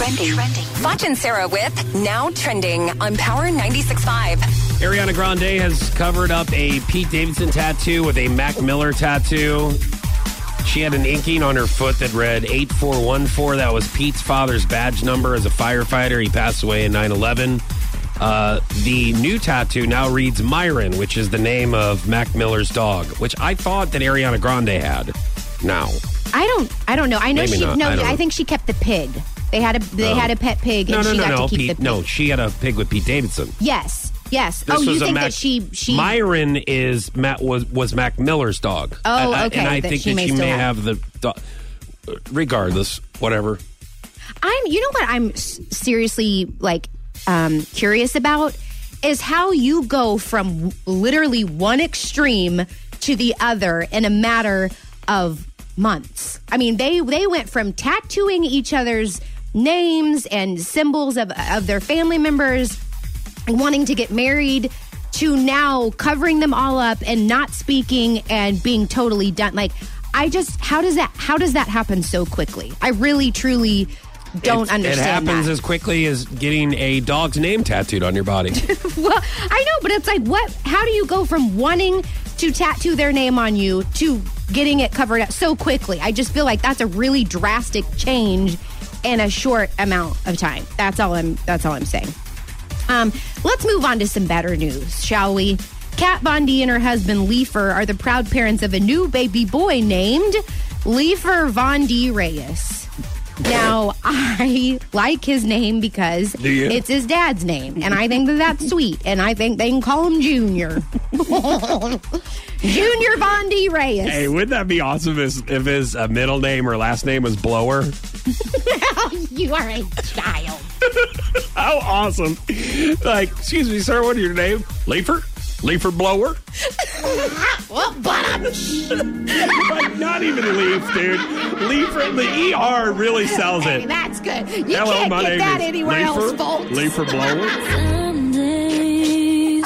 trending. Foch and Sarah with Now Trending on Power 96.5. Ariana Grande has covered up a Pete Davidson tattoo with a Mac Miller tattoo. She had an inking on her foot that read 8414. That was Pete's father's badge number as a firefighter. He passed away in 9 11. Uh, the new tattoo now reads Myron, which is the name of Mac Miller's dog, which I thought that Ariana Grande had. Now, I don't. I don't know. I know Maybe she. not. No, I I, think she kept the pig. They had a. They Oh. had a pet pig, no, and no, she no, got no, to keep Pete, the pig. no, she had a pig with Pete Davidson. Yes. Yes. This oh, you think Mac, that she she Myron is Matt was was Mac Miller's dog. Oh, I- okay, And I that think she that may she may have. have the dog. Regardless, whatever. I'm. You know what I'm seriously like um, curious about is how you go from literally one extreme to the other in a matter of months. I mean, they they went from tattooing each other's names and symbols of of their family members wanting to get married to now covering them all up and not speaking and being totally done like i just how does that how does that happen so quickly i really truly don't It- understand It happens that. as quickly as getting a dog's name tattooed on your body. well i know but it's like what how do you go from wanting to tattoo their name on you to getting it covered up so quickly i just feel like that's a really drastic change in a short amount of time that's all i'm that's all i'm saying Um, let's move on to some better news, shall we? Kat Von D and her husband Leafar are the proud parents of a new baby boy named Leafar Von D Reyes. Now, I like his name because it's his dad's name, and I think that that's sweet, and I think they can call him Junior. Junior Von D Reyes. hey, wouldn't that be awesome if, if his uh, middle name or last name was Blower? you are a child. How awesome! Like, excuse me, sir, what is your name? Leafer? Leafer Blower? Well, but I'm like, not even Leaf, dude. Leafer, the ER really sells Hey, it. that's good. You Hello, can't my get name that is anywhere Leafer, else, folks. Leafer Blower. Some days